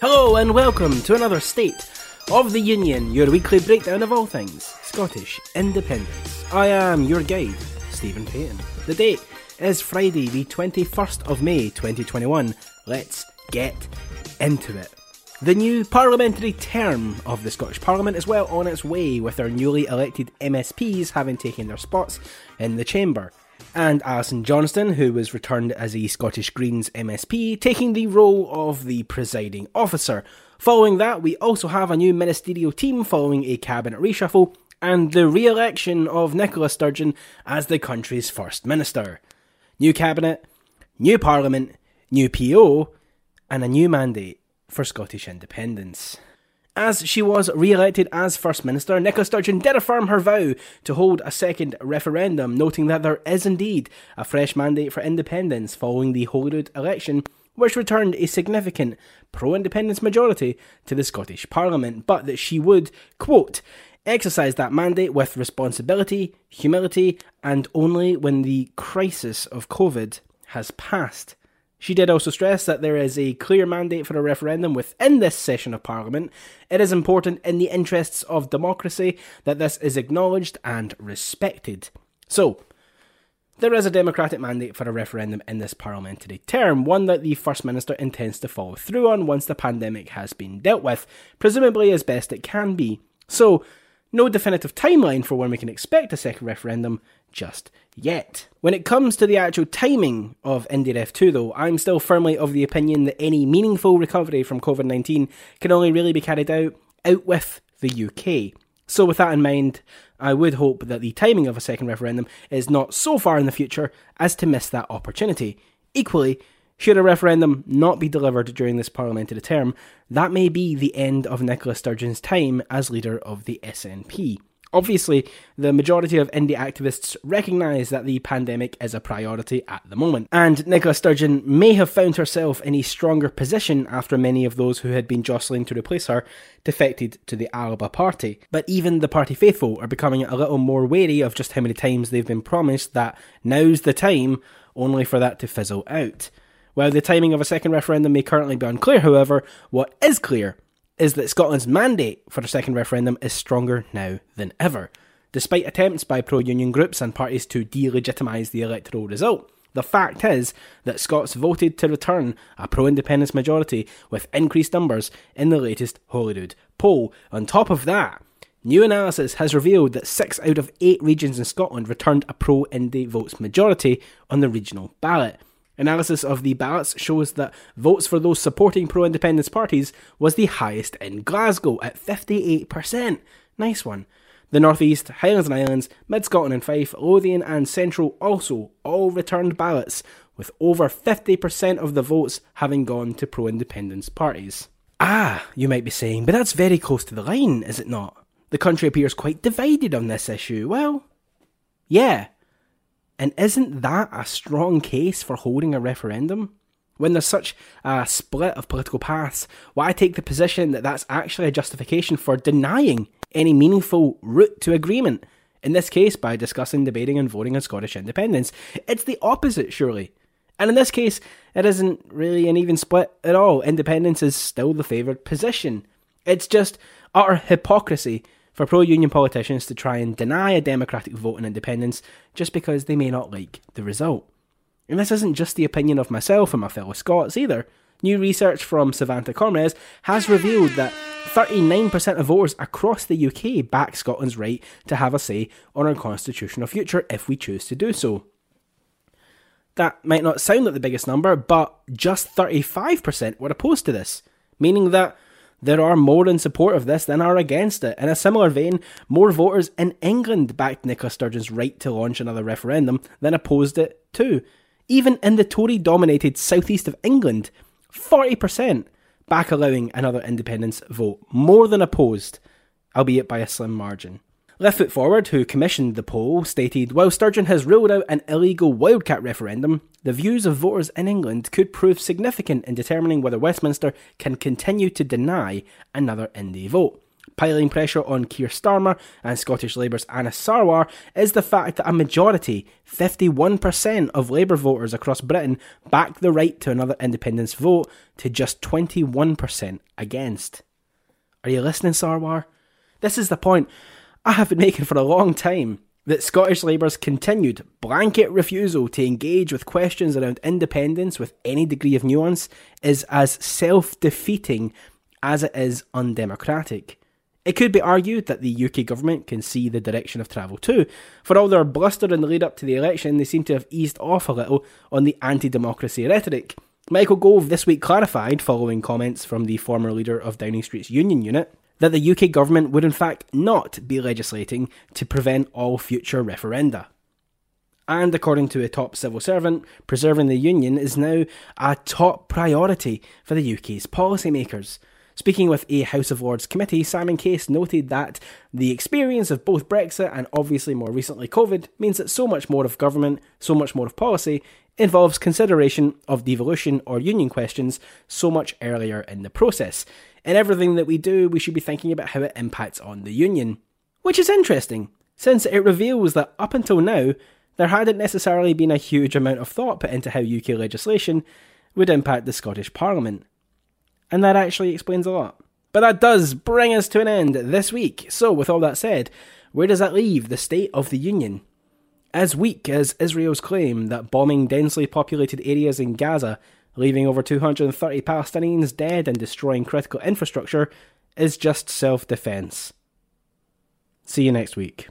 Hello and welcome to another State of the Union, your weekly breakdown of all things Scottish independence. I am your guide, Stephen Paton. The date is Friday, the 21st of May 2021. Let's get into it. The new parliamentary term of the Scottish Parliament is well on its way, with our newly elected MSPs having taken their spots in the chamber. And Alison Johnstone, who was returned as a Scottish Greens MSP, taking the role of the presiding officer. Following that, we also have a new ministerial team following a cabinet reshuffle and the re election of Nicola Sturgeon as the country's First Minister. New cabinet, new parliament, new PO, and a new mandate for Scottish independence. As she was re elected as First Minister, Nicola Sturgeon did affirm her vow to hold a second referendum, noting that there is indeed a fresh mandate for independence following the Holyrood election, which returned a significant pro independence majority to the Scottish Parliament, but that she would, quote, exercise that mandate with responsibility, humility, and only when the crisis of COVID has passed. She did also stress that there is a clear mandate for a referendum within this session of Parliament. It is important in the interests of democracy that this is acknowledged and respected. So, there is a democratic mandate for a referendum in this parliamentary term, one that the First Minister intends to follow through on once the pandemic has been dealt with, presumably as best it can be. So, no definitive timeline for when we can expect a second referendum just yet. When it comes to the actual timing of IndyRef 2, though, I'm still firmly of the opinion that any meaningful recovery from COVID 19 can only really be carried out out with the UK. So, with that in mind, I would hope that the timing of a second referendum is not so far in the future as to miss that opportunity. Equally, should a referendum not be delivered during this parliamentary term, that may be the end of Nicola Sturgeon's time as leader of the SNP. Obviously, the majority of indie activists recognise that the pandemic is a priority at the moment, and Nicola Sturgeon may have found herself in a stronger position after many of those who had been jostling to replace her defected to the Alba party. But even the party faithful are becoming a little more wary of just how many times they've been promised that now's the time, only for that to fizzle out. While the timing of a second referendum may currently be unclear, however, what is clear is that Scotland's mandate for a second referendum is stronger now than ever. Despite attempts by pro union groups and parties to delegitimise the electoral result, the fact is that Scots voted to return a pro independence majority with increased numbers in the latest Holyrood poll. On top of that, new analysis has revealed that six out of eight regions in Scotland returned a pro Indy votes majority on the regional ballot. Analysis of the ballots shows that votes for those supporting pro independence parties was the highest in Glasgow at 58%. Nice one. The North East, Highlands and Islands, Mid Scotland and Fife, Lothian and Central also all returned ballots, with over 50% of the votes having gone to pro independence parties. Ah, you might be saying, but that's very close to the line, is it not? The country appears quite divided on this issue. Well, yeah, and isn't that a strong case for holding a referendum? When there's such a split of political paths, why take the position that that's actually a justification for denying any meaningful route to agreement? In this case, by discussing, debating, and voting on Scottish independence. It's the opposite, surely. And in this case, it isn't really an even split at all. Independence is still the favoured position. It's just utter hypocrisy for pro union politicians to try and deny a democratic vote in independence just because they may not like the result. And this isn't just the opinion of myself and my fellow Scots either. New research from Savanta ComRes has revealed that 39% of voters across the UK back Scotland's right to have a say on our constitutional future if we choose to do so. That might not sound like the biggest number, but just 35% were opposed to this, meaning that there are more in support of this than are against it. In a similar vein, more voters in England backed Nicola Sturgeon's right to launch another referendum than opposed it too. Even in the Tory dominated southeast of England, 40% back allowing another independence vote, more than opposed, albeit by a slim margin. Left Foot Forward, who commissioned the poll, stated While Sturgeon has ruled out an illegal wildcat referendum, the views of voters in England could prove significant in determining whether Westminster can continue to deny another Indy vote. Piling pressure on Keir Starmer and Scottish Labour's Anas Sarwar is the fact that a majority, 51% of Labour voters across Britain, back the right to another independence vote to just 21% against. Are you listening, Sarwar? This is the point I have been making for a long time that Scottish Labour's continued blanket refusal to engage with questions around independence with any degree of nuance is as self defeating as it is undemocratic. It could be argued that the UK government can see the direction of travel too. For all their bluster in the lead up to the election, they seem to have eased off a little on the anti democracy rhetoric. Michael Gove this week clarified, following comments from the former leader of Downing Street's union unit, that the UK government would in fact not be legislating to prevent all future referenda. And according to a top civil servant, preserving the Union is now a top priority for the UK's policymakers. Speaking with a House of Lords committee, Simon Case noted that the experience of both Brexit and obviously more recently COVID means that so much more of government, so much more of policy, involves consideration of devolution or union questions so much earlier in the process. In everything that we do, we should be thinking about how it impacts on the union. Which is interesting, since it reveals that up until now, there hadn't necessarily been a huge amount of thought put into how UK legislation would impact the Scottish Parliament. And that actually explains a lot. But that does bring us to an end this week. So, with all that said, where does that leave the State of the Union? As weak as Israel's claim that bombing densely populated areas in Gaza leaving over 230 Palestinians dead and destroying critical infrastructure, is just self defence. See you next week.